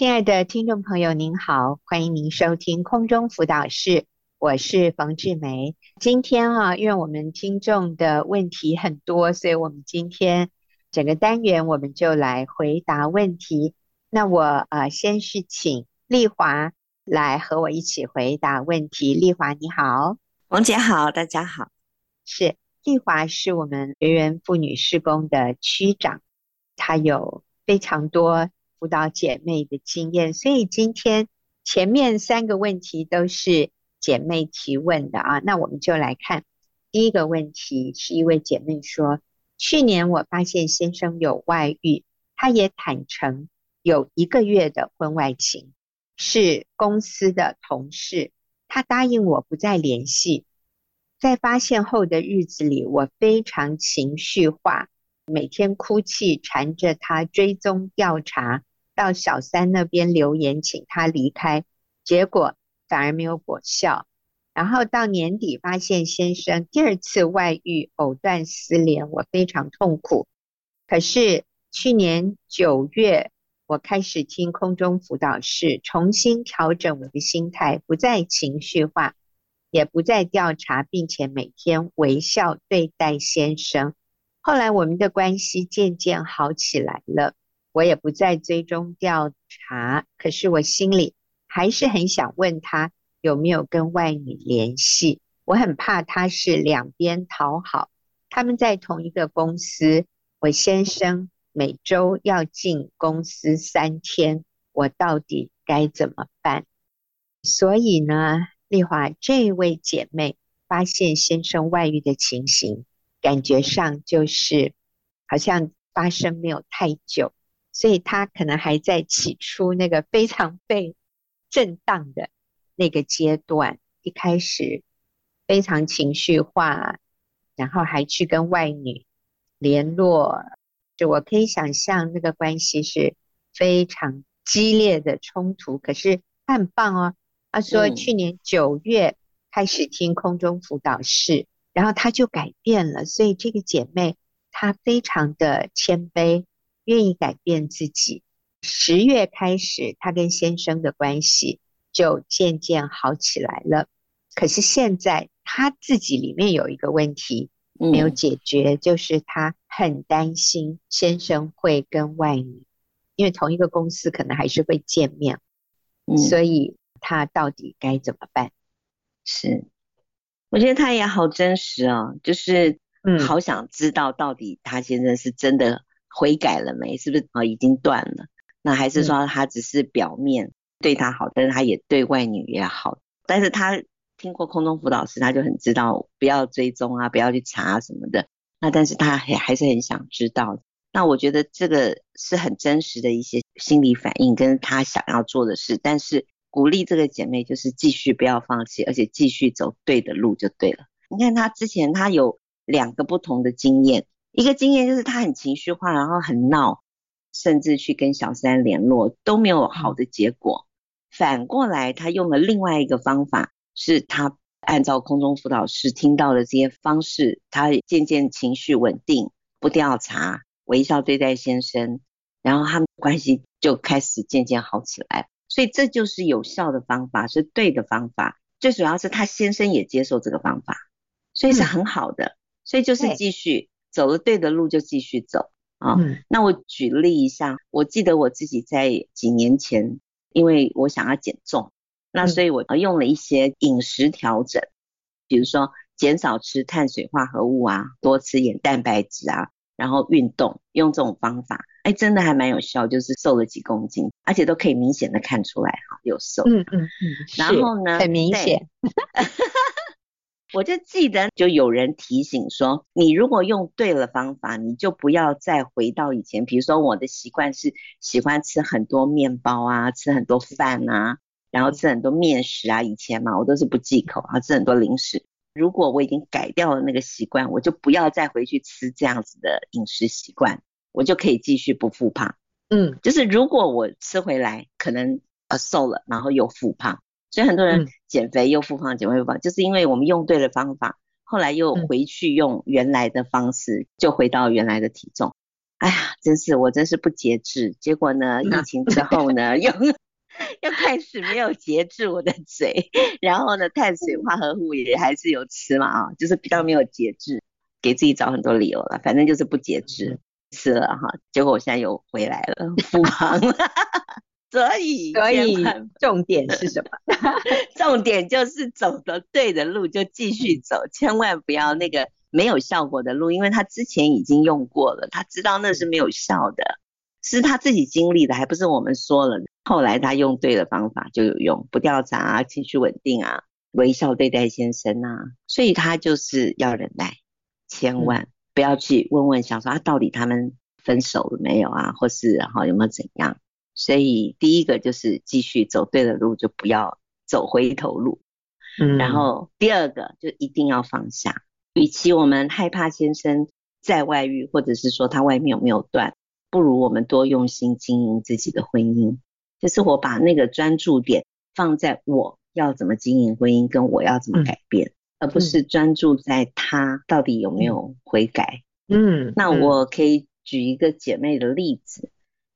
亲爱的听众朋友，您好，欢迎您收听空中辅导室，我是冯志梅。今天啊，因为我们听众的问题很多，所以我们今天整个单元我们就来回答问题。那我呃，先是请丽华来和我一起回答问题。丽华你好，王姐好，大家好。是丽华是我们学员妇女施工的区长，她有非常多。辅导姐妹的经验，所以今天前面三个问题都是姐妹提问的啊。那我们就来看第一个问题，是一位姐妹说：去年我发现先生有外遇，他也坦诚有一个月的婚外情，是公司的同事，他答应我不再联系。在发现后的日子里，我非常情绪化，每天哭泣，缠着他追踪调查。到小三那边留言，请他离开，结果反而没有果效。然后到年底发现先生第二次外遇，藕断丝连，我非常痛苦。可是去年九月，我开始听空中辅导室，重新调整我的心态，不再情绪化，也不再调查，并且每天微笑对待先生。后来我们的关系渐渐好起来了。我也不再追踪调查，可是我心里还是很想问他有没有跟外女联系。我很怕他是两边讨好。他们在同一个公司，我先生每周要进公司三天，我到底该怎么办？所以呢，丽华这位姐妹发现先生外遇的情形，感觉上就是好像发生没有太久。所以他可能还在起初那个非常被震荡的那个阶段，一开始非常情绪化，然后还去跟外女联络，就我可以想象那个关系是非常激烈的冲突。可是他很棒哦，他说去年九月开始听空中辅导室，然后他就改变了。所以这个姐妹她非常的谦卑。愿意改变自己。十月开始，她跟先生的关系就渐渐好起来了。可是现在她自己里面有一个问题没有解决，嗯、就是她很担心先生会跟外女，因为同一个公司可能还是会见面，嗯、所以她到底该怎么办？是，我觉得她也好真实哦，就是嗯，好想知道到底她先生是真的。悔改了没？是不是啊？已经断了？那还是说他只是表面对他好，但是他也对外女也好。但是他听过空中辅导师，他就很知道不要追踪啊，不要去查什么的。那但是他还还是很想知道。那我觉得这个是很真实的一些心理反应，跟他想要做的事。但是鼓励这个姐妹就是继续不要放弃，而且继续走对的路就对了。你看她之前她有两个不同的经验。一个经验就是他很情绪化，然后很闹，甚至去跟小三联络都没有好的结果。反过来，他用了另外一个方法，是他按照空中辅导师听到的这些方式，他渐渐情绪稳定，不调查，微笑对待先生，然后他们关系就开始渐渐好起来。所以这就是有效的方法，是对的方法。最主要是他先生也接受这个方法，所以是很好的。所以就是继续。走了对的路就继续走啊。嗯、那我举例一下，我记得我自己在几年前，因为我想要减重，那所以我用了一些饮食调整，比如说减少吃碳水化合物啊，多吃点蛋白质啊，然后运动，用这种方法，哎，真的还蛮有效，就是瘦了几公斤，而且都可以明显的看出来哈，有瘦。嗯嗯嗯。然后呢？很明显。我就记得，就有人提醒说，你如果用对了方法，你就不要再回到以前。比如说，我的习惯是喜欢吃很多面包啊，吃很多饭啊，然后吃很多面食啊。以前嘛，我都是不忌口啊，吃很多零食。如果我已经改掉了那个习惯，我就不要再回去吃这样子的饮食习惯，我就可以继续不复胖。嗯，就是如果我吃回来，可能呃瘦了，然后又复胖。所以很多人减肥又复胖，减肥又复胖，就是因为我们用对了方法，后来又回去用原来的方式，就回到原来的体重。哎呀，真是我真是不节制。结果呢，疫情之后呢，又又开始没有节制我的嘴，然后呢，碳水化合物也还是有吃嘛啊，就是比较没有节制，给自己找很多理由了，反正就是不节制吃了哈。结果我现在又回来了，复胖了。所以，所以 重点是什么？重点就是走的对的路就继续走，千万不要那个没有效果的路，因为他之前已经用过了，他知道那是没有效的，是他自己经历的，还不是我们说了。后来他用对的方法就有用，不调查啊，情绪稳定啊，微笑对待先生啊，所以他就是要忍耐，千万不要去问问想说啊，到底他们分手了没有啊，或是然后有没有怎样。所以第一个就是继续走对的路，就不要走回头路。嗯，然后第二个就一定要放下。与其我们害怕先生在外遇，或者是说他外面有没有断，不如我们多用心经营自己的婚姻。就是我把那个专注点放在我要怎么经营婚姻，跟我要怎么改变，嗯，而不是专注在他到底有没有悔改。嗯，那我可以举一个姐妹的例子。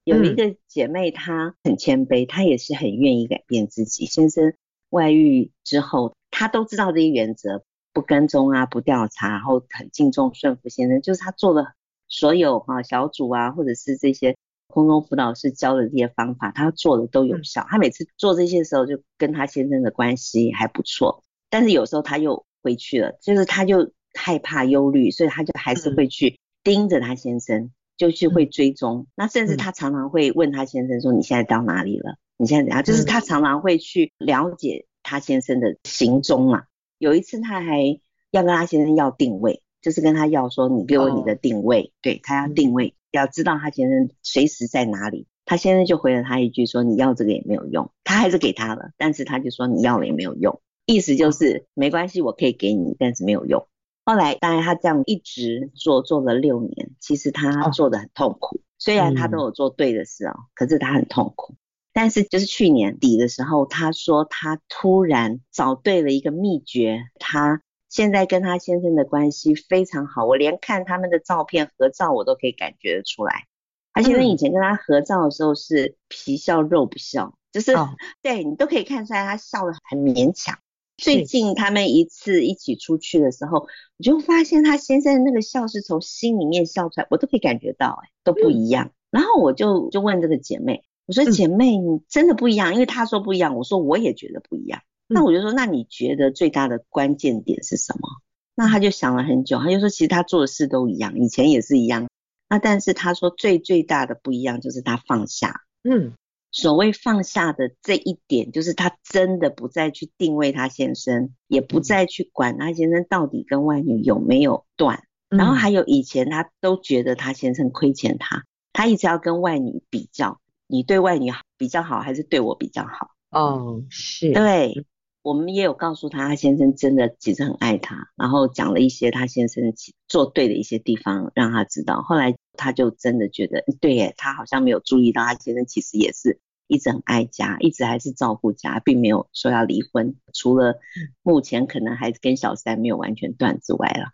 有一个姐妹，她很谦卑，她也是很愿意改变自己。先生外遇之后，她都知道这些原则，不跟踪啊，不调查，然后很敬重顺服先生。就是她做的所有啊小组啊，或者是这些空中辅导师教的这些方法，她做的都有效。她每次做这些时候，就跟她先生的关系还不错。但是有时候她又回去了，就是她就害怕忧虑，所以她就还是会去盯着她先生。就去会追踪、嗯，那甚至他常常会问他先生说：“你现在到哪里了？你现在怎样？”就是他常常会去了解他先生的行踪嘛。有一次他还要跟他先生要定位，就是跟他要说：“你给我你的定位。哦”对，他要定位，要知道他先生随时在哪里。他先生就回了他一句说：“你要这个也没有用。”他还是给他了，但是他就说：“你要了也没有用。”意思就是没关系，我可以给你，但是没有用。后来，当然他这样一直做，做了六年，其实他做的很痛苦。虽然他都有做对的事哦，可是他很痛苦。但是就是去年底的时候，他说他突然找对了一个秘诀，他现在跟他先生的关系非常好。我连看他们的照片合照，我都可以感觉得出来。他先生以前跟他合照的时候是皮笑肉不笑，就是 对你都可以看出来他笑得很勉强。最近他们一次一起出去的时候，我就发现他先生那个笑是从心里面笑出来，我都可以感觉到，哎，都不一样。然后我就就问这个姐妹，我说姐妹，你真的不一样？因为她说不一样，我说我也觉得不一样。那我就说，那你觉得最大的关键点是什么？那他就想了很久，他就说，其实他做的事都一样，以前也是一样。那但是他说最最大的不一样就是他放下。嗯。所谓放下的这一点，就是他真的不再去定位他先生，也不再去管他先生到底跟外女有没有断。然后还有以前他都觉得他先生亏欠他，他一直要跟外女比较，你对外女比较好还是对我比较好？哦，是。对，我们也有告诉他，他先生真的其实很爱他，然后讲了一些他先生做对的一些地方，让他知道。后来他就真的觉得，对耶，他好像没有注意到他先生其实也是。一直很爱家，一直还是照顾家，并没有说要离婚。除了目前可能还是跟小三没有完全断之外了，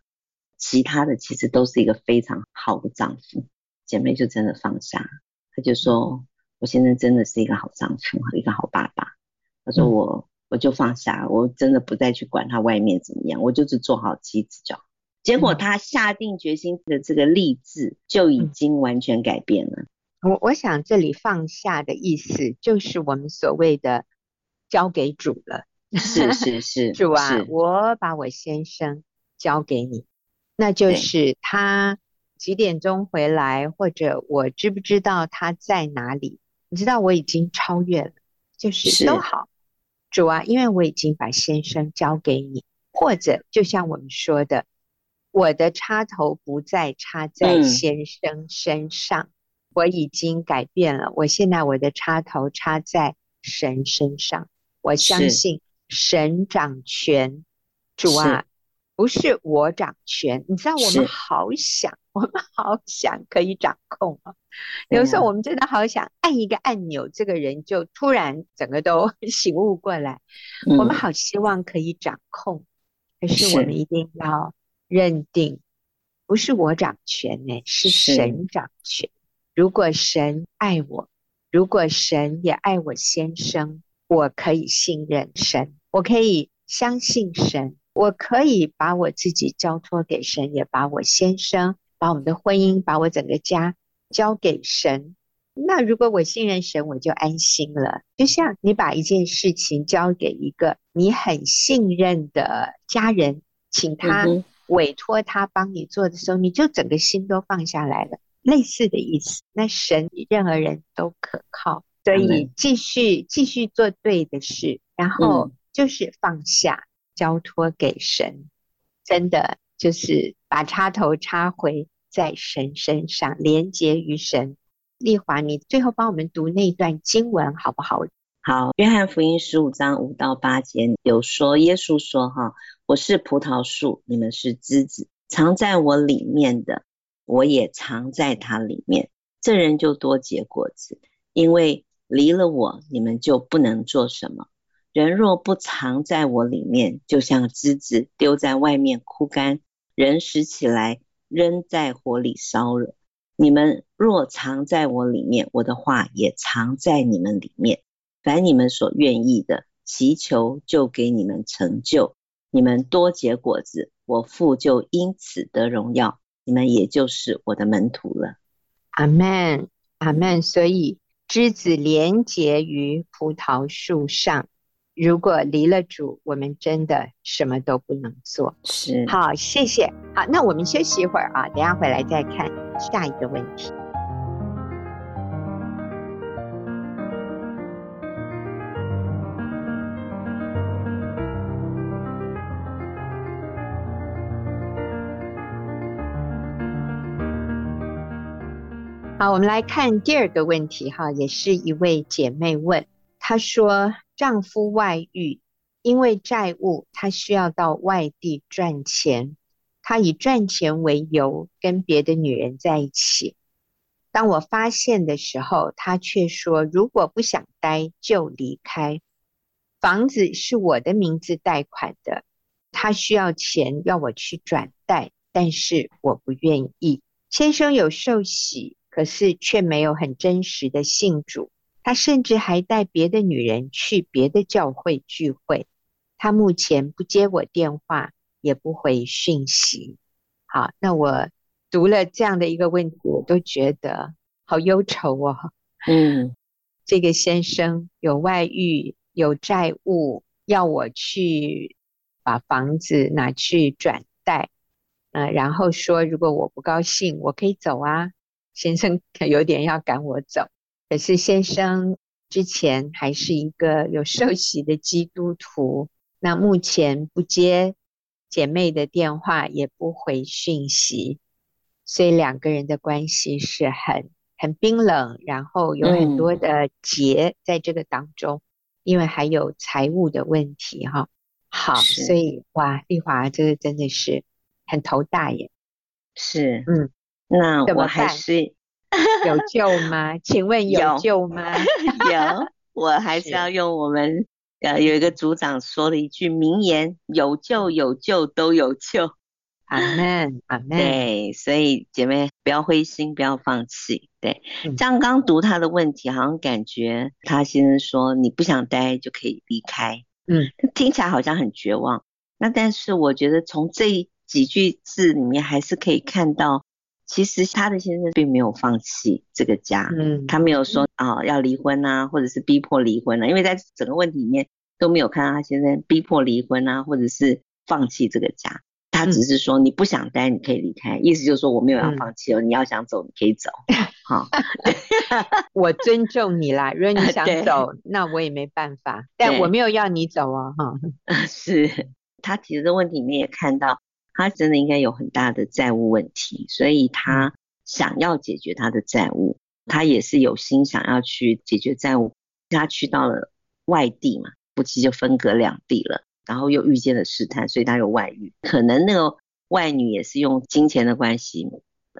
其他的其实都是一个非常好的丈夫。姐妹就真的放下，她就说：“我现在真的是一个好丈夫，一个好爸爸。”她说：“我我就放下，我真的不再去管他外面怎么样，我就是做好妻子就好。”结果他下定决心的这个立志就已经完全改变了。我我想这里放下的意思就是我们所谓的交给主了，是是 是，主啊，我把我先生交给你，那就是他几点钟回来，或者我知不知道他在哪里？你知道我已经超越了，就是都好，主啊，因为我已经把先生交给你，或者就像我们说的，我的插头不再插在先生身上。嗯我已经改变了，我现在我的插头插在神身上，我相信神掌权，主啊，不是我掌权。你知道我们好想，我们好想可以掌控啊，有时候我们真的好想按一个按钮，这个人就突然整个都 醒悟过来。我们好希望可以掌控，可是我们一定要认定。不是我掌权呢，是神掌权。如果神爱我，如果神也爱我先生，我可以信任神，我可以相信神，我可以把我自己交托给神，也把我先生、把我们的婚姻、把我整个家交给神。那如果我信任神，我就安心了。就像你把一件事情交给一个你很信任的家人，请他委托他帮你做的时候，你就整个心都放下来了。类似的意思。那神比任何人都可靠，所以继续继续做对的事，然后就是放下，交托给神。真的就是把插头插回在神身上，连接于神。丽华，你最后帮我们读那段经文好不好？好，约翰福音十五章五到八节有说，耶稣说：“哈，我是葡萄树，你们是枝子，藏在我里面的，我也藏在他里面。这人就多结果子，因为离了我，你们就不能做什么。人若不藏在我里面，就像枝子丢在外面枯干，人拾起来扔在火里烧了。”你们若藏在我里面，我的话也藏在你们里面。凡你们所愿意的，祈求就给你们成就。你们多结果子，我父就因此得荣耀。你们也就是我的门徒了。阿门，阿门。所以枝子连结于葡萄树上。如果离了主，我们真的什么都不能做。是，好，谢谢。好，那我们休息一会儿啊，等下回来再看下一个问题。好，我们来看第二个问题哈，也是一位姐妹问，她说。丈夫外遇，因为债务，他需要到外地赚钱。他以赚钱为由跟别的女人在一起。当我发现的时候，他却说如果不想待就离开。房子是我的名字贷款的，他需要钱要我去转贷，但是我不愿意。先生有受洗，可是却没有很真实的信主。他甚至还带别的女人去别的教会聚会。他目前不接我电话，也不回讯息。好，那我读了这样的一个问题，我都觉得好忧愁哦。嗯，这个先生有外遇，有债务，要我去把房子拿去转贷。呃，然后说如果我不高兴，我可以走啊。先生 有点要赶我走。可是先生之前还是一个有受洗的基督徒，那目前不接姐妹的电话，也不回讯息，所以两个人的关系是很很冰冷，然后有很多的结在这个当中，嗯、因为还有财务的问题哈。好，所以哇，丽华这个真的是很头大耶。是，嗯，那我还是。有救吗？请问有救吗？有，有，我还是要用我们呃有一个组长说的一句名言：有救有救都有救。阿门，阿门。对，所以姐妹不要灰心，不要放弃。对，刚刚读他的问题，好像感觉他先生说你不想待就可以离开，嗯，听起来好像很绝望。那但是我觉得从这几句字里面还是可以看到。其实他的先生并没有放弃这个家，嗯，他没有说啊、哦、要离婚啊，或者是逼迫离婚啊，因为在整个问题里面都没有看到他先生逼迫离婚啊，或者是放弃这个家，他只是说你不想待你可以离开，意思就是说我没有要放弃哦，你要想走你可以走，好，我尊重你啦，如果你 想走，那我也没办法，但我没有要你走哦，哈，是。他提的这个问题里面也看到。他真的应该有很大的债务问题，所以他想要解决他的债务，他也是有心想要去解决债务。他去到了外地嘛，夫妻就分隔两地了，然后又遇见了试探，所以他有外遇。可能那个外女也是用金钱的关系，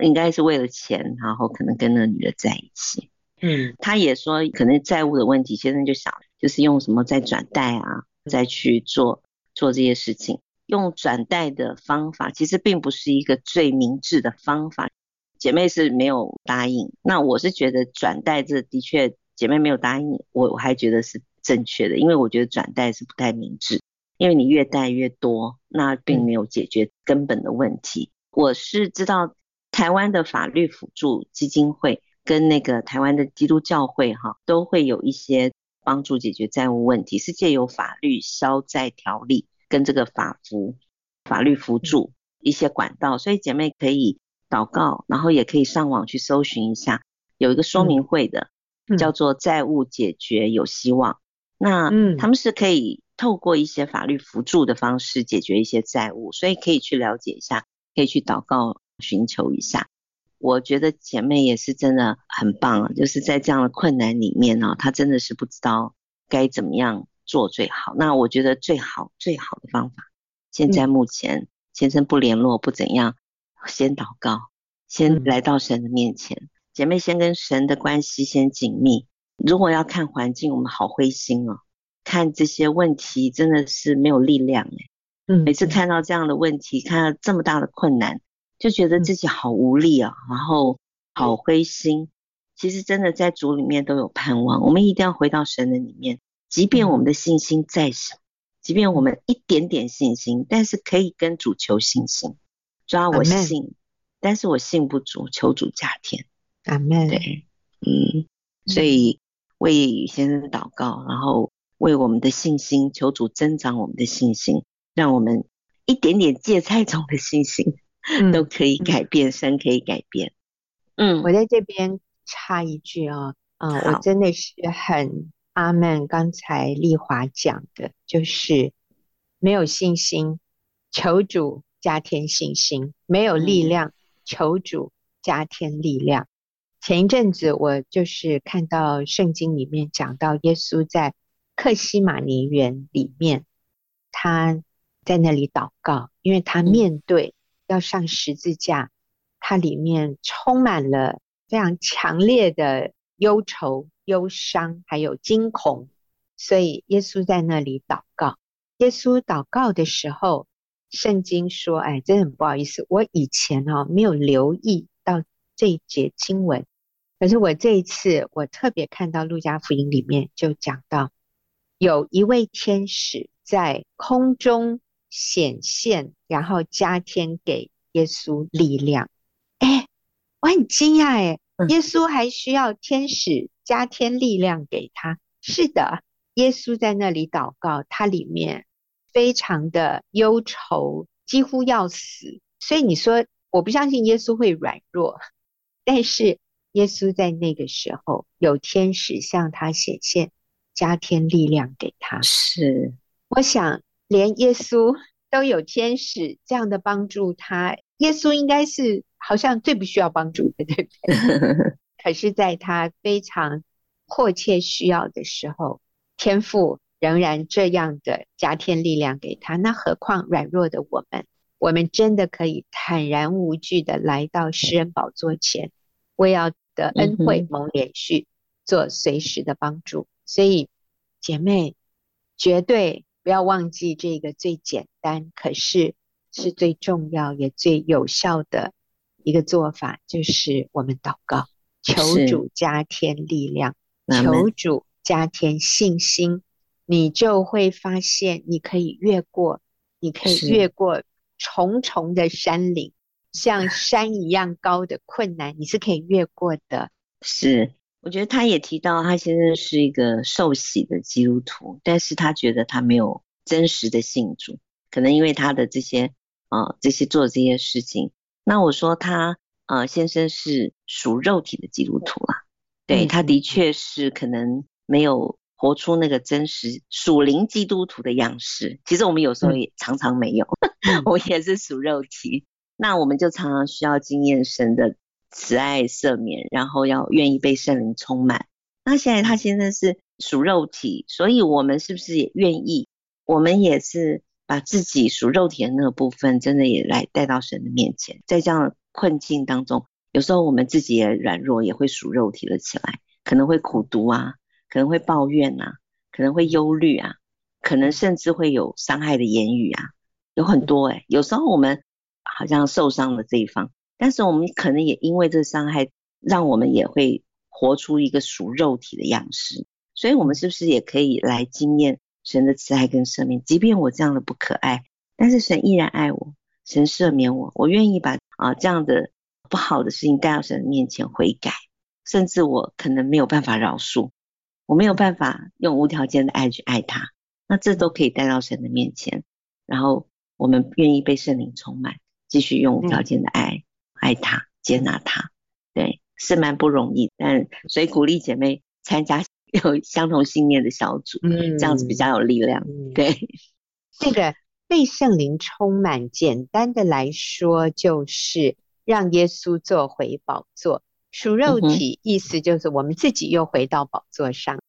应该是为了钱，然后可能跟那个女的在一起。嗯，他也说可能债务的问题，先生就想就是用什么再转贷啊，再去做做这些事情。用转贷的方法，其实并不是一个最明智的方法。姐妹是没有答应，那我是觉得转贷这的确姐妹没有答应，我我还觉得是正确的，因为我觉得转贷是不太明智，因为你越贷越多，那并没有解决根本的问题。我是知道台湾的法律辅助基金会跟那个台湾的基督教会哈，都会有一些帮助解决债务问题，是借由法律消债条例。跟这个法扶法律辅助一些管道，所以姐妹可以祷告，然后也可以上网去搜寻一下，有一个说明会的，嗯、叫做债务解决有希望。嗯、那他们是可以透过一些法律辅助的方式解决一些债务，所以可以去了解一下，可以去祷告寻求一下。我觉得姐妹也是真的很棒啊，就是在这样的困难里面呢，她真的是不知道该怎么样。做最好，那我觉得最好最好的方法，现在目前先生不联络不怎样，先祷告，先来到神的面前，嗯、姐妹先跟神的关系先紧密。如果要看环境，我们好灰心哦，看这些问题真的是没有力量哎。嗯，每次看到这样的问题，看到这么大的困难，就觉得自己好无力啊，然后好灰心。其实真的在主里面都有盼望，我们一定要回到神的里面。即便我们的信心再小，即便我们一点点信心，但是可以跟主求信心。抓我信，Amen. 但是我信不足，求主加添。阿门。对，嗯，所以为先生祷告，然后为我们的信心，求主增长我们的信心，让我们一点点芥菜种的信心、嗯、都可以改变，神可以改变。嗯，我在这边插一句啊、哦，嗯，我真的是很。阿曼。刚才丽华讲的就是没有信心，求主加添信心；没有力量，求主加添力量。前一阵子我就是看到圣经里面讲到耶稣在克西马尼园里面，他在那里祷告，因为他面对要上十字架，他里面充满了非常强烈的忧愁。忧伤还有惊恐，所以耶稣在那里祷告。耶稣祷告的时候，圣经说：“哎，真的很不好意思，我以前哦没有留意到这一节经文，可是我这一次我特别看到路加福音里面就讲到，有一位天使在空中显现，然后加添给耶稣力量。哎，我很惊讶，哎，耶稣还需要天使。”加添力量给他，是的，耶稣在那里祷告，他里面非常的忧愁，几乎要死。所以你说，我不相信耶稣会软弱，但是耶稣在那个时候有天使向他显现，加添力量给他。是，我想连耶稣都有天使这样的帮助他，耶稣应该是好像最不需要帮助的，对不对？可是，在他非常迫切需要的时候，天父仍然这样的加添力量给他。那何况软弱的我们，我们真的可以坦然无惧的来到诗人宝座前，为要得恩惠蒙怜恤，做随时的帮助。所以，姐妹绝对不要忘记这个最简单，可是是最重要也最有效的一个做法，就是我们祷告。求主加添力量，求主加添信心，你就会发现你可以越过，你可以越过重重的山岭，像山一样高的困难，你是可以越过的。是，我觉得他也提到，他现在是一个受洗的基督徒，但是他觉得他没有真实的信主，可能因为他的这些啊、呃，这些做这些事情。那我说他。呃，先生是属肉体的基督徒啦，对，他的确是可能没有活出那个真实属灵基督徒的样式。其实我们有时候也常常没有，我也是属肉体，那我们就常常需要经验神的慈爱赦免，然后要愿意被圣灵充满。那现在他先生是属肉体，所以我们是不是也愿意？我们也是把自己属肉体的那个部分，真的也来带到神的面前，在这样。困境当中，有时候我们自己也软弱，也会属肉体了起来，可能会苦毒啊，可能会抱怨啊，可能会忧虑啊，可能甚至会有伤害的言语啊。有很多哎、有时候我们好像受伤了这一方，但是我们可能也因为这伤害，让我们也会活出一个属肉体的样式。所以，我们是不是也可以来经验神的慈爱跟赦免？即便我这样的不可爱，但是神依然爱我，神赦免我，我愿意把啊这样的不好的事情带到神的面前悔改，甚至我可能没有办法饶恕，我没有办法用无条件的爱去爱他。那这都可以带到神的面前，然后我们愿意被圣灵充满，继续用无条件的爱、嗯、爱他、接纳他。对，是蛮不容易，但所以鼓励姐妹参加 有相同信念的小组，嗯，这样子比较有力量。嗯、对，这个被圣灵充满，简单的来说就是让耶稣坐回宝座，属肉体，意思就是我们自己又回到宝座上。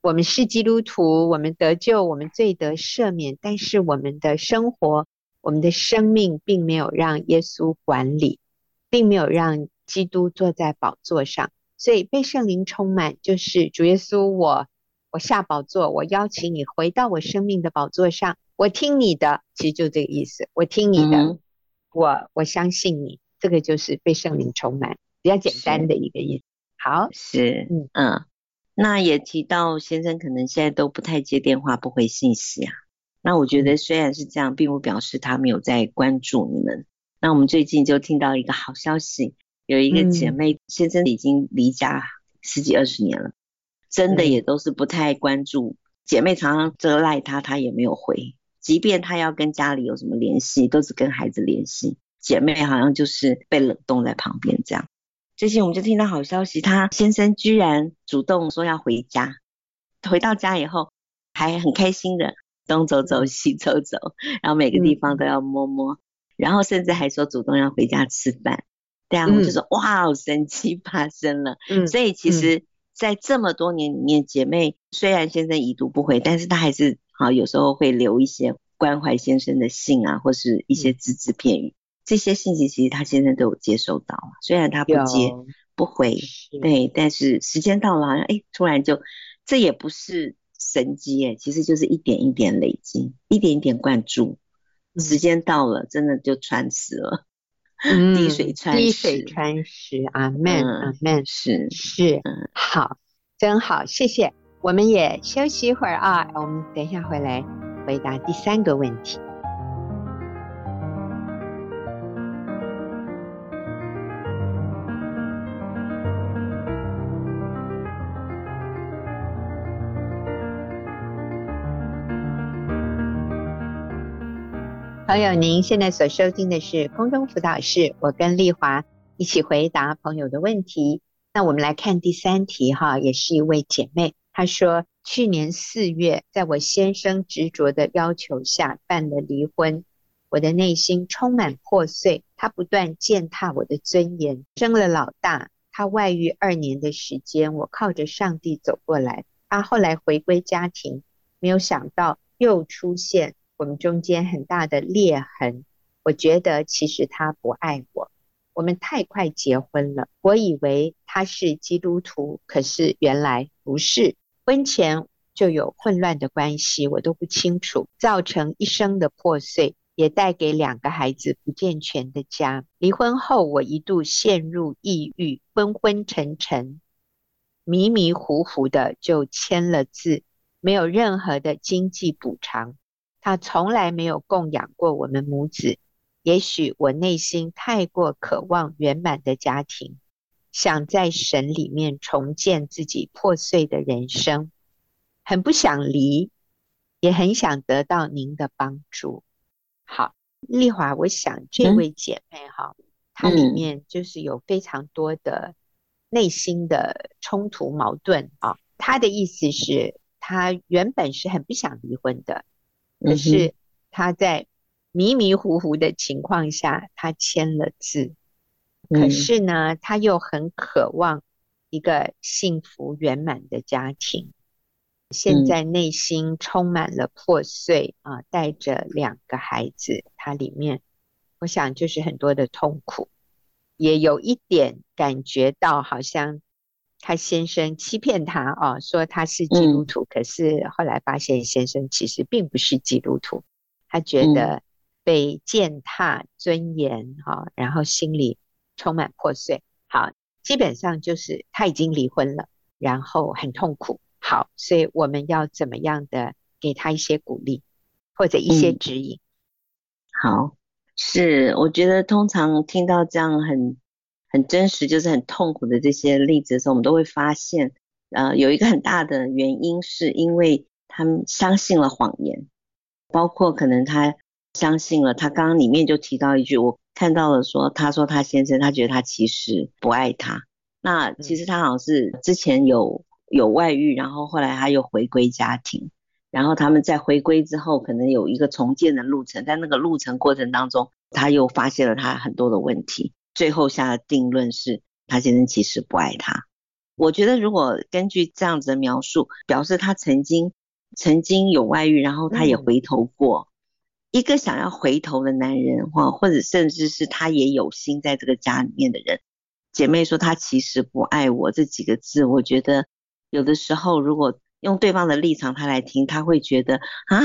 我们是基督徒，我们得救，我们罪得赦免，但是我们的生活、我们的生命并没有让耶稣管理，并没有让基督坐在宝座上。所以被圣灵充满，就是主耶稣我，我我下宝座，我邀请你回到我生命的宝座上，我听你的，其实就这个意思，我听你的，嗯、我我相信你，这个就是被圣灵充满，比较简单的一个意思。好，是，嗯嗯。那也提到先生可能现在都不太接电话，不回信息啊。那我觉得虽然是这样，并不表示他没有在关注你们。那我们最近就听到一个好消息，有一个姐妹，先生已经离家十几二十年了，真的也都是不太关注。姐妹常常责赖他，他也没有回。即便他要跟家里有什么联系，都是跟孩子联系。姐妹好像就是被冷冻在旁边这样。最近我们就听到好消息，他先生居然主动说要回家。回到家以后，还很开心的东走走西走走，然后每个地方都要摸摸，然后甚至还说主动要回家吃饭。对啊，我们就说哇，神奇发生了。嗯，所以其实，在这么多年里面，姐妹虽然先生已读不回，但是他还是好有时候会留一些关怀先生的信啊，或是一些只字片语。这些信息其实他先生都有接收到，虽然他不接不回，对，但是时间到了，好像哎，突然就，这也不是神迹哎，其实就是一点一点累积，一点一点灌注，时间到了，真的就穿死了，嗯、滴水穿石，滴水穿石，阿门，阿门，是。是，好，真好，谢谢，我们也休息一会儿啊，我们等一下回来回答第三个问题。朋友，您现在所收听的是空中辅导室，我跟丽华一起回答朋友的问题。那我们来看第三题哈，也是一位姐妹，她说去年四月，在我先生执着的要求下办了离婚，我的内心充满破碎，他不断践踏我的尊严。生了老大，他外遇二年的时间，我靠着上帝走过来。他后来回归家庭，没有想到又出现。我们中间很大的裂痕，我觉得其实他不爱我。我们太快结婚了，我以为他是基督徒，可是原来不是。婚前就有混乱的关系，我都不清楚，造成一生的破碎，也带给两个孩子不健全的家。离婚后，我一度陷入抑郁，昏昏沉沉，迷迷糊糊的就签了字，没有任何的经济补偿。他从来没有供养过我们母子，也许我内心太过渴望圆满的家庭，想在神里面重建自己破碎的人生，很不想离，也很想得到您的帮助。好，丽华，我想这位姐妹哈，她、嗯、里面就是有非常多的内心的冲突矛盾啊。她的意思是，她原本是很不想离婚的。可是他在迷迷糊糊的情况下，他签了字。可是呢，他又很渴望一个幸福圆满的家庭。现在内心充满了破碎啊，带着两个孩子，他里面，我想就是很多的痛苦，也有一点感觉到好像。他先生欺骗他哦，说他是基督徒，嗯，可是后来发现先生其实并不是基督徒。他觉得被践踏尊严哈，然后心里充满破碎。好，基本上就是他已经离婚了，然后很痛苦。好，所以我们要怎么样的给他一些鼓励，或者一些指引？嗯、好，是我觉得通常听到这样很很真实，就是很痛苦的这些例子的时候，我们都会发现，呃，有一个很大的原因，是因为他们相信了谎言，包括可能他相信了，他刚刚里面就提到一句，我看到了说，他说他先生，他觉得他其实不爱他，那其实他好像是之前有。有外遇，然后后来他又回归家庭，然后他们在回归之后，可能有一个重建的路程，在那个路程过程当中，他又发现了他很多的问题，最后下的定论是他先生其实不爱他。我觉得如果根据这样子的描述，表示他曾经曾经有外遇，然后他也回头过，嗯、一个想要回头的男人，或或者甚至是他也有心在这个家里面的人，姐妹说他其实不爱我这几个字，我觉得。有的时候，如果用对方的立场他来听，他会觉得啊，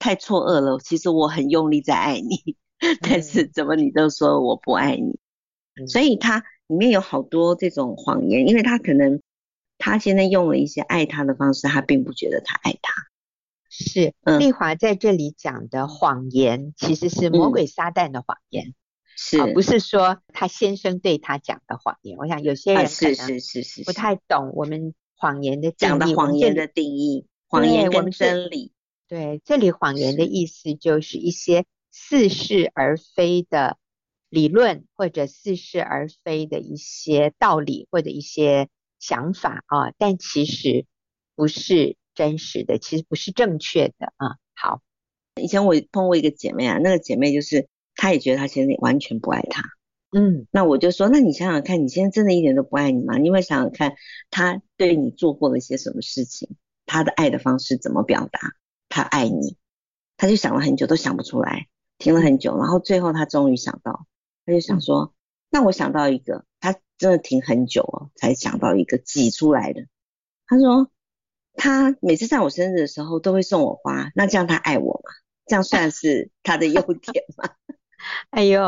太错愕了。其实我很用力在爱你，但是怎么你都说我不爱你？嗯、所以他里面有好多这种谎言，因为他可能他现在用了一些爱他的方式，他并不觉得他爱他。是，丽华在这里讲的谎言，其实是魔鬼撒旦的谎言，嗯、是、啊，不是说他先生对他讲的谎言。我想有些人是是是是不太懂我们。谎言的讲的谎言的定义，谎言跟真理。对，这里谎言的意思就是一些似是而非的理论，或者似是而非的一些道理，或者一些想法啊，但其实不是真实的，其实不是正确的啊。好，以前我碰过一个姐妹啊，那个姐妹就是她也觉得她先生完全不爱她。嗯，那我就说，那你想想看，你现在真的一点都不爱你吗？你有没有想想看，他对你做过了一些什么事情？他的爱的方式怎么表达？他爱你，他就想了很久都想不出来，听了很久，然后最后他终于想到，他就想说，嗯、那我想到一个，他真的停很久哦，才想到一个挤出来的。他说，他每次在我生日的时候都会送我花，那这样他爱我吗？这样算是他的优点吗？哎呦！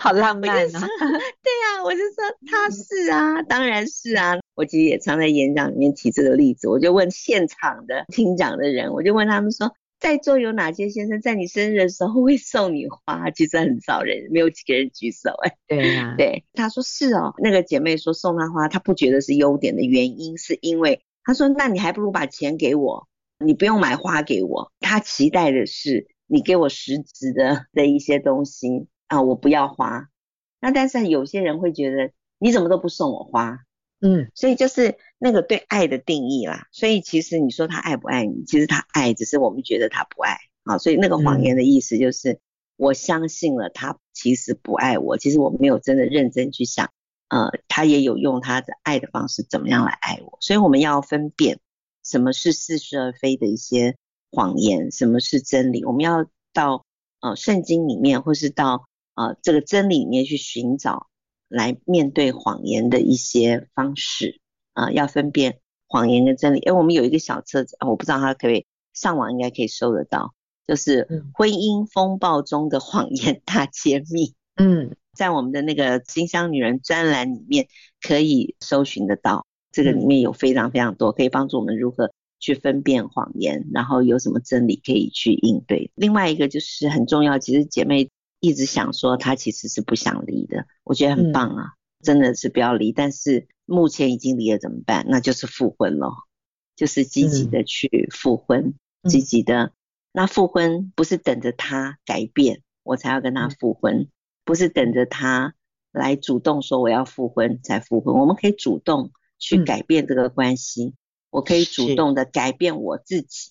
好浪漫啊！对呀、啊，我就说他是啊，当然是啊。我其实也常在演讲里面提这个例子，我就问现场的听讲的人，我就问他们说，在座有哪些先生在你生日的时候会送你花？其实很少人，没有几个人举手。哎，对呀、啊，对，他说是哦。那个姐妹说送她花，她不觉得是优点的原因，是因为她说，那你还不如把钱给我，你不用买花给我。她期待的是你给我实质的的一些东西。啊，我不要花。那但是有些人会觉得你怎么都不送我花，嗯，所以就是那个对爱的定义啦。所以其实你说他爱不爱你，其实他爱，只是我们觉得他不爱啊。所以那个谎言的意思就是我相信了他其实不爱我，其实我没有真的认真去想，呃，他也有用他的爱的方式怎么样来爱我。所以我们要分辨什么是似是而非的一些谎言，什么是真理。我们要到呃圣经里面，或是到啊、呃，这个真理里面去寻找来面对谎言的一些方式啊、呃，要分辨谎言跟真理。哎，我们有一个小册子啊，我不知道它可不可以上网，应该可以搜得到，就是婚姻风暴中的谎言大揭秘。嗯，在我们的那个金香女人专栏里面可以搜寻得到，这个里面有非常非常多可以帮助我们如何去分辨谎言，然后有什么真理可以去应对。另外一个就是很重要，其实姐妹。一直想说他其实是不想离的，我觉得很棒啊，嗯、真的是不要离。但是目前已经离了怎么办？那就是复婚咯，就是积极的去复婚，嗯、积极的。那复婚不是等着他改变我才要跟他复婚，嗯、不是等着他来主动说我要复婚才复婚。我们可以主动去改变这个关系，嗯、我可以主动的改变我自己，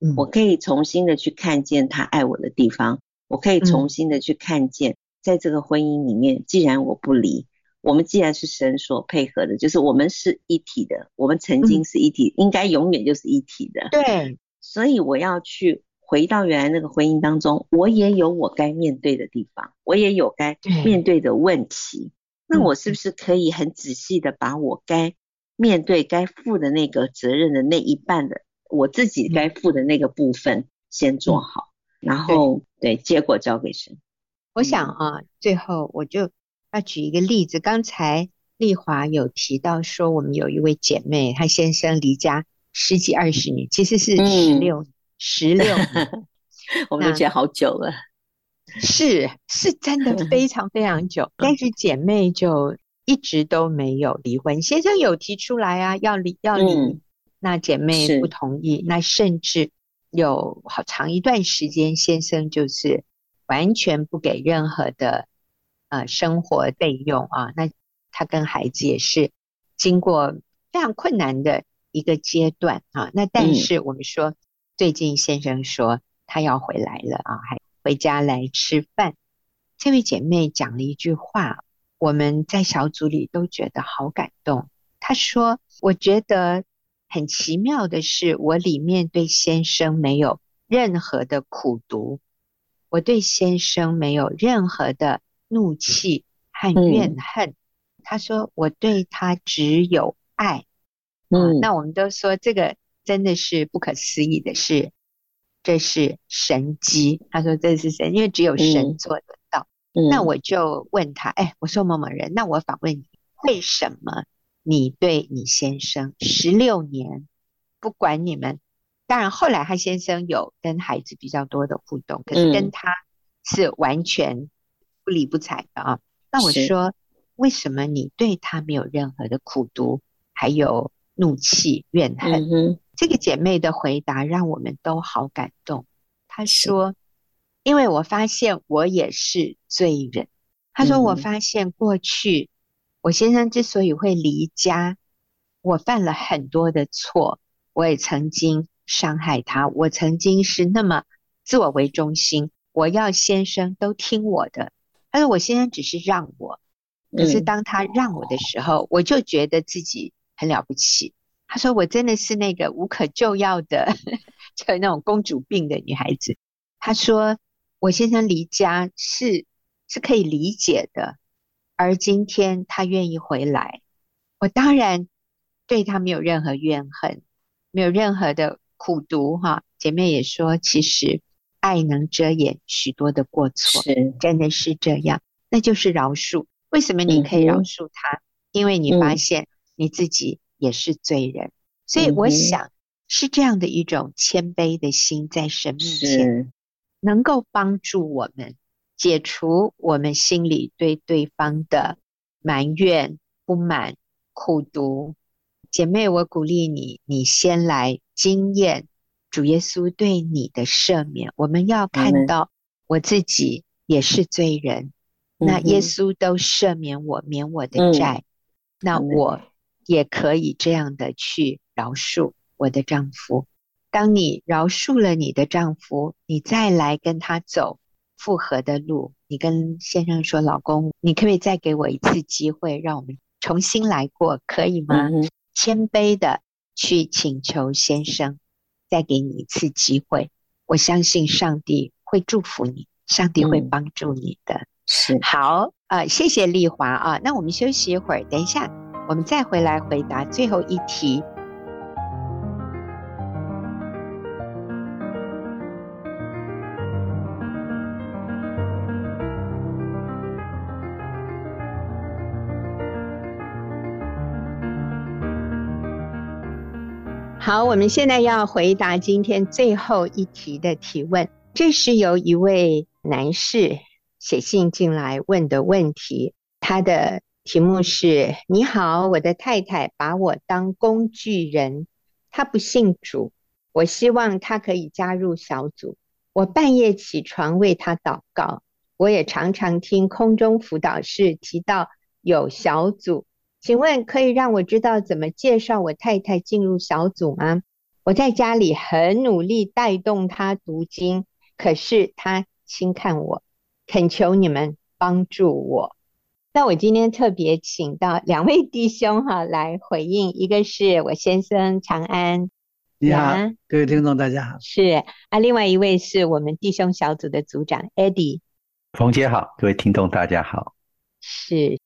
嗯、我可以重新的去看见他爱我的地方。我可以重新的去看见，在这个婚姻里面，既然我不离，我们既然是神所配合的，就是我们是一体的，我们曾经是一体，应该永远就是一体的。对，所以我要去回到原来那个婚姻当中，我也有我该面对的地方，我也有该面对的问题。那我是不是可以很仔细的把我该面对、该负的那个责任的那一半的我自己该负的那个部分先做好？然后对，对结果交给神。我想啊，最后我就要举一个例子。刚才丽华有提到说，我们有一位姐妹，她先生离家十几二十年，其实是十六十六年，我们都觉得好久了。是是真的 非常非常久，但是姐妹就一直都没有离婚。先生有提出来啊，要离要离，嗯，那姐妹不同意，那甚至有好长一段时间，先生就是。完全不给任何的呃生活费用啊，那他跟孩子也是经过非常困难的一个阶段啊。那但是我们说，最近先生说他要回来了啊，还回家来吃饭。这位姐妹讲了一句话，我们在小组里都觉得好感动。她说：“我觉得很奇妙的是，我里面对先生没有任何的苦毒。”我对先生没有任何的怒气和怨恨，嗯、他说我对他只有爱。嗯、啊，那我们都说这个真的是不可思议的事，这是神机。他说这是神，因为只有神做得到。嗯、那我就问他，哎，我说某某人，那我访问你，为什么你对你先生十六年，不管你们？当然，后来他先生有跟孩子比较多的互动，可是跟他是完全不理不睬的啊。嗯、那我说，为什么你对他没有任何的苦毒，还有怒气怨恨？这个姐妹的回答让我们都好感动。她说：“因为我发现我也是罪人。”她说：“我发现过去我先生之所以会离家，我犯了很多的错，我也曾经。”伤害他，我曾经是那么自我为中心，我要先生都听我的。他说我先生只是让我，可是当他让我的时候，嗯、我就觉得自己很了不起。他说我真的是那个无可救药的，就那种公主病的女孩子。他说我先生离家是是可以理解的，而今天他愿意回来，我当然对他没有任何怨恨，没有任何的。苦读哈，姐妹也说，其实爱能遮掩许多的过错，是真的是这样。那就是饶恕。为什么你可以饶恕他？嗯、因为你发现你自己也是罪人。嗯、所以我想是这样的一种谦卑的心，在神面前能够帮助我们解除我们心里对对方的埋怨、不满、苦毒。姐妹，我鼓励你，你先来经验主耶稣对你的赦免。我们要看到我自己也是罪人，嗯、那耶稣都赦免我，免我的债，嗯、那我也可以这样的去饶恕我的丈夫。当你饶恕了你的丈夫，你再来跟他走复合的路，你跟先生说：“老公，你可不可以再给我一次机会，让我们重新来过，可以吗？”嗯谦卑的去请求先生，再给你一次机会。我相信上帝会祝福你，上帝会帮助你的。嗯、是好，呃，谢谢丽华啊。那我们休息一会儿，等一下我们再回来回答最后一题。好，我们现在要回答今天最后一题的提问。这是由一位男士写信进来问的问题。他的题目是：你好，我的太太把我当工具人，她不信主，我希望她可以加入小组。我半夜起床为她祷告，我也常常听空中辅导室提到有小组。请问可以让我知道怎么介绍我太太进入小组吗？我在家里很努力带动她读经，可是她轻看我，恳求你们帮助我。那我今天特别请到两位弟兄哈来回应，一个是我先生长安，你好，啊、各位听众大家好，是啊，另外一位是我们弟兄小组的组长 Eddie，冯姐好，各位听众大家好，是。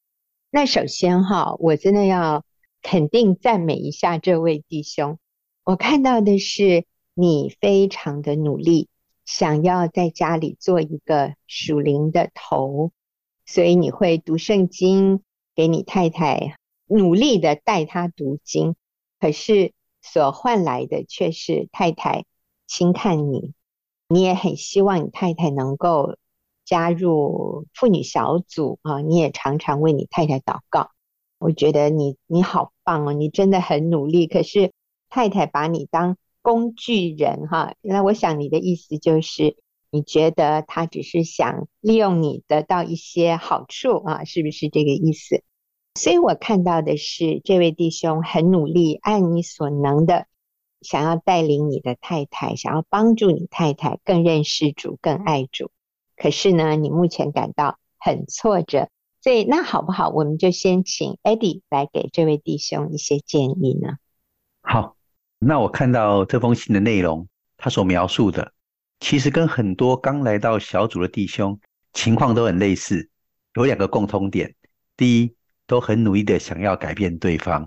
那首先哈，我真的要肯定赞美一下这位弟兄。我看到的是你非常的努力，想要在家里做一个属灵的头，所以你会读圣经，给你太太努力的带她读经，可是所换来的却是太太轻看你。你也很希望你太太能够加入妇女小组啊，你也常常为你太太祷告。我觉得你你好棒哦，你真的很努力。可是太太把你当工具人哈，那我想你的意思就是，你觉得他只是想利用你得到一些好处啊，是不是这个意思？所以我看到的是这位弟兄很努力，按你所能的。想要带领你的太太，想要帮助你太太更认识主、更爱主，可是呢，你目前感到很挫折，所以那好不好？我们就先请 Eddie 来给这位弟兄一些建议呢。好，那我看到这封信的内容，他所描述的，其实跟很多刚来到小组的弟兄情况都很类似，有两个共通点：第一，都很努力的想要改变对方；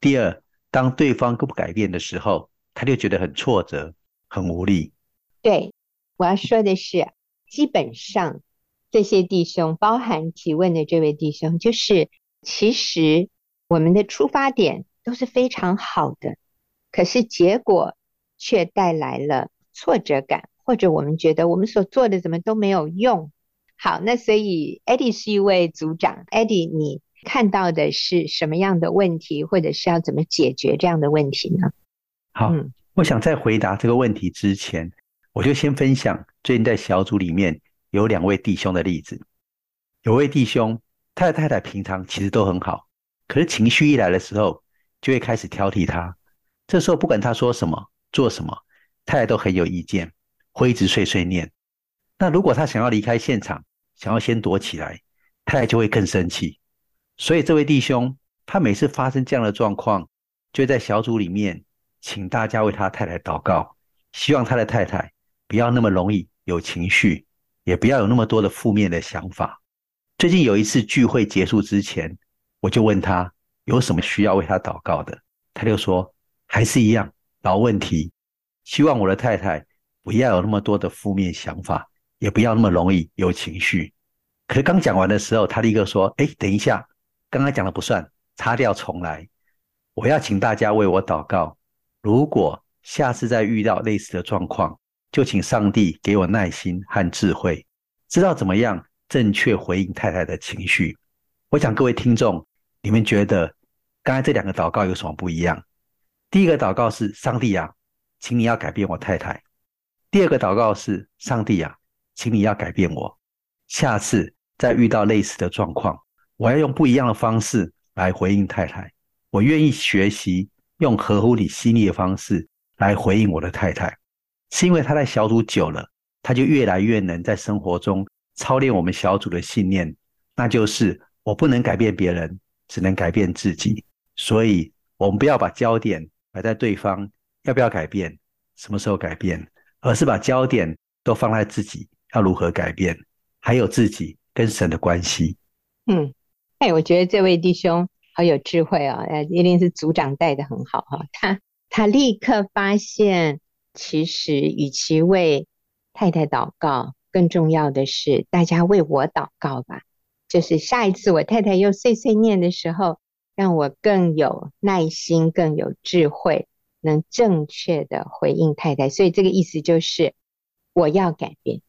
第二。当对方不改变的时候，他就觉得很挫折、很无力。对，我要说的是，基本上这些弟兄，包含提问的这位弟兄，就是其实我们的出发点都是非常好的，可是结果却带来了挫折感，或者我们觉得我们所做的怎么都没有用。好，那所以 Eddie 是一位组长，Eddie 你。看到的是什么样的问题，或者是要怎么解决这样的问题呢？好，嗯，我想在回答这个问题之前，我就先分享最近在小组里面有两位弟兄的例子。有位弟兄，他的太太平常其实都很好，可是情绪一来的时候，就会开始挑剔他。这时候不管他说什么、做什么，太太都很有意见，会一直碎碎念。那如果他想要离开现场，想要先躲起来，太太就会更生气。所以这位弟兄，他每次发生这样的状况，就在小组里面请大家为他太太祷告，希望他的太太不要那么容易有情绪，也不要有那么多的负面的想法。最近有一次聚会结束之前，我就问他有什么需要为他祷告的，他就说还是一样老问题，希望我的太太不要有那么多的负面想法，也不要那么容易有情绪。可是刚讲完的时候，他立刻说：“哎，等一下。”刚刚讲的不算，擦掉重来。我要请大家为我祷告。如果下次再遇到类似的状况，就请上帝给我耐心和智慧，知道怎么样正确回应太太的情绪。我想各位听众，你们觉得刚才这两个祷告有什么不一样？第一个祷告是：上帝啊，请你要改变我太太。第二个祷告是：上帝啊，请你要改变我。下次再遇到类似的状况。我要用不一样的方式来回应太太，我愿意学习用合乎你心意的方式来回应我的太太，是因为他在小组久了，他就越来越能在生活中操练我们小组的信念，那就是我不能改变别人，只能改变自己。所以，我们不要把焦点摆在对方要不要改变，什么时候改变，而是把焦点都放在自己要如何改变，还有自己跟神的关系。嗯。哎，我觉得这位弟兄好有智慧啊！呃，一定是组长带得很好哈。他他立刻发现，其实与其为太太祷告，更重要的是大家为我祷告吧。就是下一次我太太又碎碎念的时候，让我更有耐心、更有智慧，能正确的回应太太。所以这个意思就是我要改变，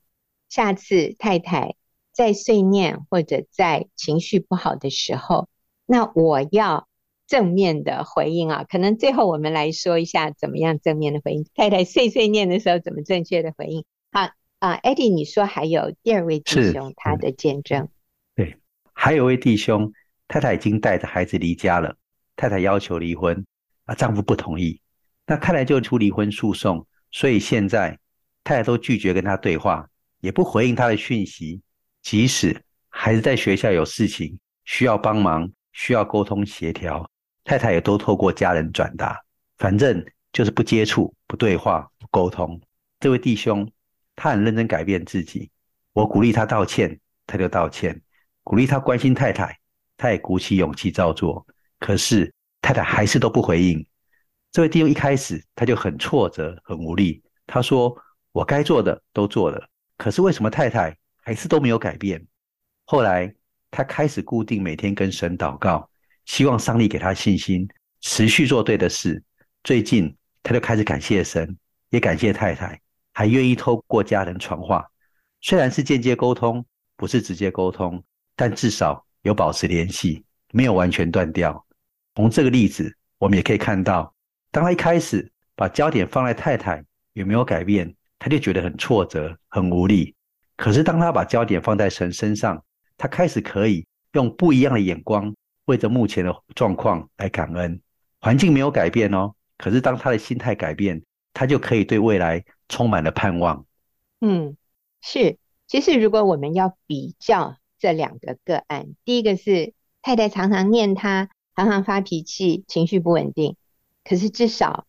下次太太。在碎念或者在情绪不好的时候，那我要正面的回应啊。可能最后我们来说一下怎么样正面的回应。太太碎碎念的时候怎么正确的回应？好啊，Eddie，你说还有第二位弟兄他的见证。嗯。对，还有位弟兄，太太已经带着孩子离家了，太太要求离婚，啊，丈夫不同意，那太太就出离婚诉讼，所以现在太太都拒绝跟他对话，也不回应他的讯息。即使孩子在学校有事情需要帮忙，需要沟通协调，太太也都透过家人转达，反正就是不接触、不对话、不沟通。这位弟兄他很认真改变自己，我鼓励他道歉，他就道歉；鼓励他关心太太，他也鼓起勇气照做。可是太太还是都不回应。这位弟兄一开始他就很挫折、很无力，他说：“我该做的都做了，可是为什么太太还是都没有改变？后来他开始固定每天跟神祷告，希望上帝给他信心，持续做对的事。最近他就开始感谢神，也感谢太太，还愿意透过家人传话，虽然是间接沟通，不是直接沟通，但至少有保持联系，没有完全断掉。从这个例子，我们也可以看到，当他一开始把焦点放在太太有没有改变，他就觉得很挫折、很无力。可是当他把焦点放在神身上，他开始可以用不一样的眼光，为着目前的状况来感恩。环境没有改变哦，可是当他的心态改变，他就可以对未来充满了盼望。嗯，是。其实如果我们要比较这两个个案，第一个是太太常常念他。常常发脾气，情绪不稳定，可是至少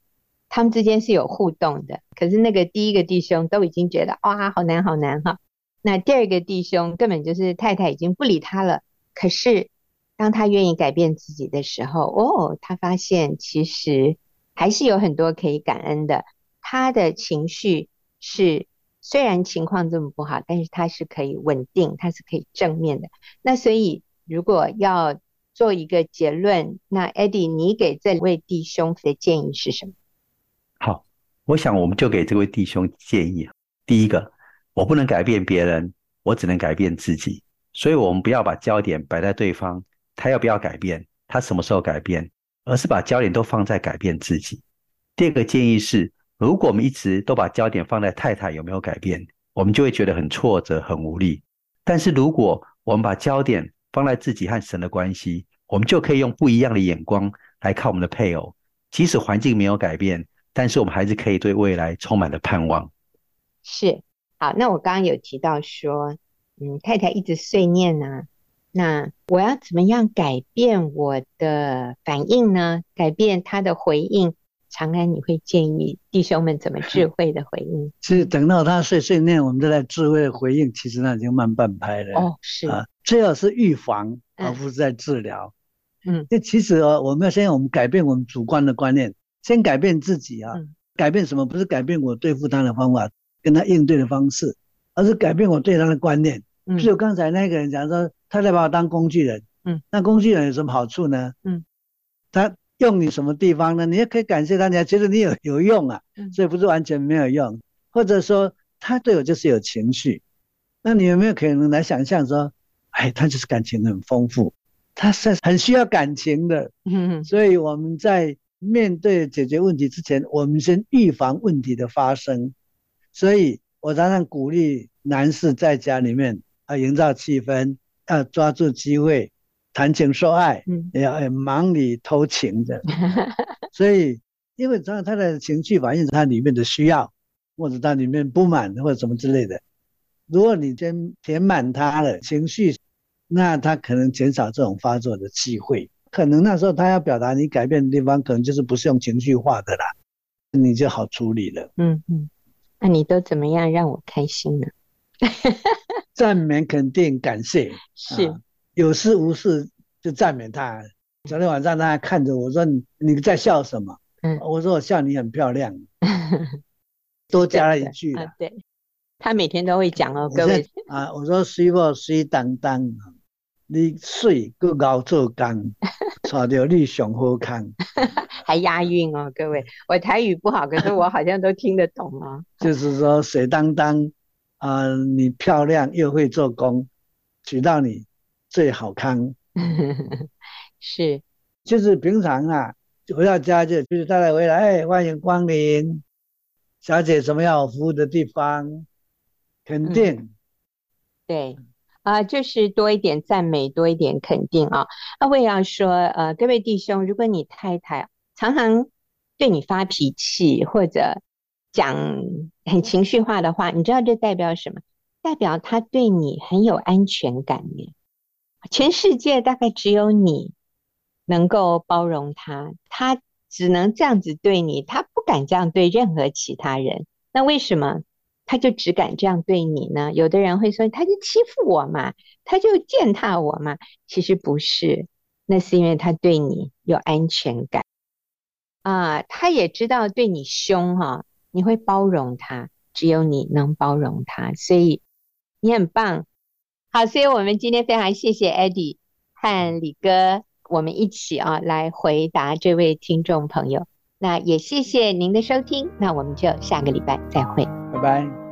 他们之间是有互动的。可是那个第一个弟兄都已经觉得哇，好难好难哈。那第二个弟兄根本就是太太已经不理他了。可是当他愿意改变自己的时候，哦，他发现其实还是有很多可以感恩的。他的情绪是虽然情况这么不好，但是他是可以稳定，他是可以正面的。那所以如果要做一个结论，那 Eddie，你给这位弟兄的建议是什么？好，我想我们就给这位弟兄建议。第一个，我不能改变别人，我只能改变自己。所以，我们不要把焦点摆在对方，他要不要改变，他什么时候改变，而是把焦点都放在改变自己。第二个建议是，如果我们一直都把焦点放在太太有没有改变，我们就会觉得很挫折、很无力。但是，如果我们把焦点放在自己和神的关系，我们就可以用不一样的眼光来看我们的配偶。即使环境没有改变，但是我们还是可以对未来充满了盼望。是，好，那我刚刚有提到说，嗯，太太一直碎念呢，那我要怎么样改变我的反应呢？改变他的回应？长安，你会建议弟兄们怎么智慧的回应？其实等到他碎碎念，我们再来智慧的回应，其实那已经慢半拍了。哦，是啊，最好是预防，而不是在治疗。嗯，这其实哦，我们要先我们改变我们主观的观念，先改变自己啊。嗯、改变什么？不是改变我对付他的方法，跟他应对的方式，而是改变我对他的观念。嗯，就刚才那个人讲说，他在把我当工具人。嗯，那工具人有什么好处呢？嗯，他。用你什么地方呢？你也可以感谢他，你还觉得你有有用啊，所以不是完全没有用。或者说他对我就是有情绪，那你有没有可能来想象说，哎，他就是感情很丰富，他是很需要感情的。嗯，所以我们在面对解决问题之前，我们先预防问题的发生。所以我常常鼓励男士在家里面啊，营造气氛，要抓住机会。谈情说爱，嗯，也要忙里偷情的，所以因为他他的情绪反映他里面的需要，或者他里面不满或者什么之类的。如果你先填满他的情绪，那他可能减少这种发作的机会。可能那时候他要表达你改变的地方，可能就是不是用情绪化的啦，你就好处理了。嗯嗯，那你都怎么样让我开心呢？赞美、肯定、感谢，是。啊有事无事就赞美他。昨天晚上他还看着我说：“你在笑什么？”嗯，我说：“我笑你很漂亮。”多加了一句啊，对，他每天都会讲哦，各位啊，我说水某水当当，你水够熬做工，带着你上好康，还押韵哦，各位，我台语不好，可是我好像都听得懂哦。就是说水当当啊，你漂亮又会做工，娶到你。最好看，是，就是平常啊，回到家就就是太太回来，哎，欢迎光临，小姐，什么要服务的地方？肯定，嗯、对，啊、呃，就是多一点赞美，多一点肯定啊。那我也要说，呃，各位弟兄，如果你太太常常对你发脾气，或者讲很情绪化的话，你知道这代表什么？代表他对你很有安全感耶。全世界大概只有你能够包容他，他只能这样子对你，他不敢这样对任何其他人。那为什么他就只敢这样对你呢？有的人会说，他就欺负我嘛，他就践踏我嘛。其实不是，那是因为他对你有安全感啊，他也知道对你凶哈，你会包容他。只有你能包容他，所以你很棒。好，所以我们今天非常谢谢 Eddie 和李哥，我们一起啊来回答这位听众朋友。那也谢谢您的收听，那我们就下个礼拜再会，拜拜。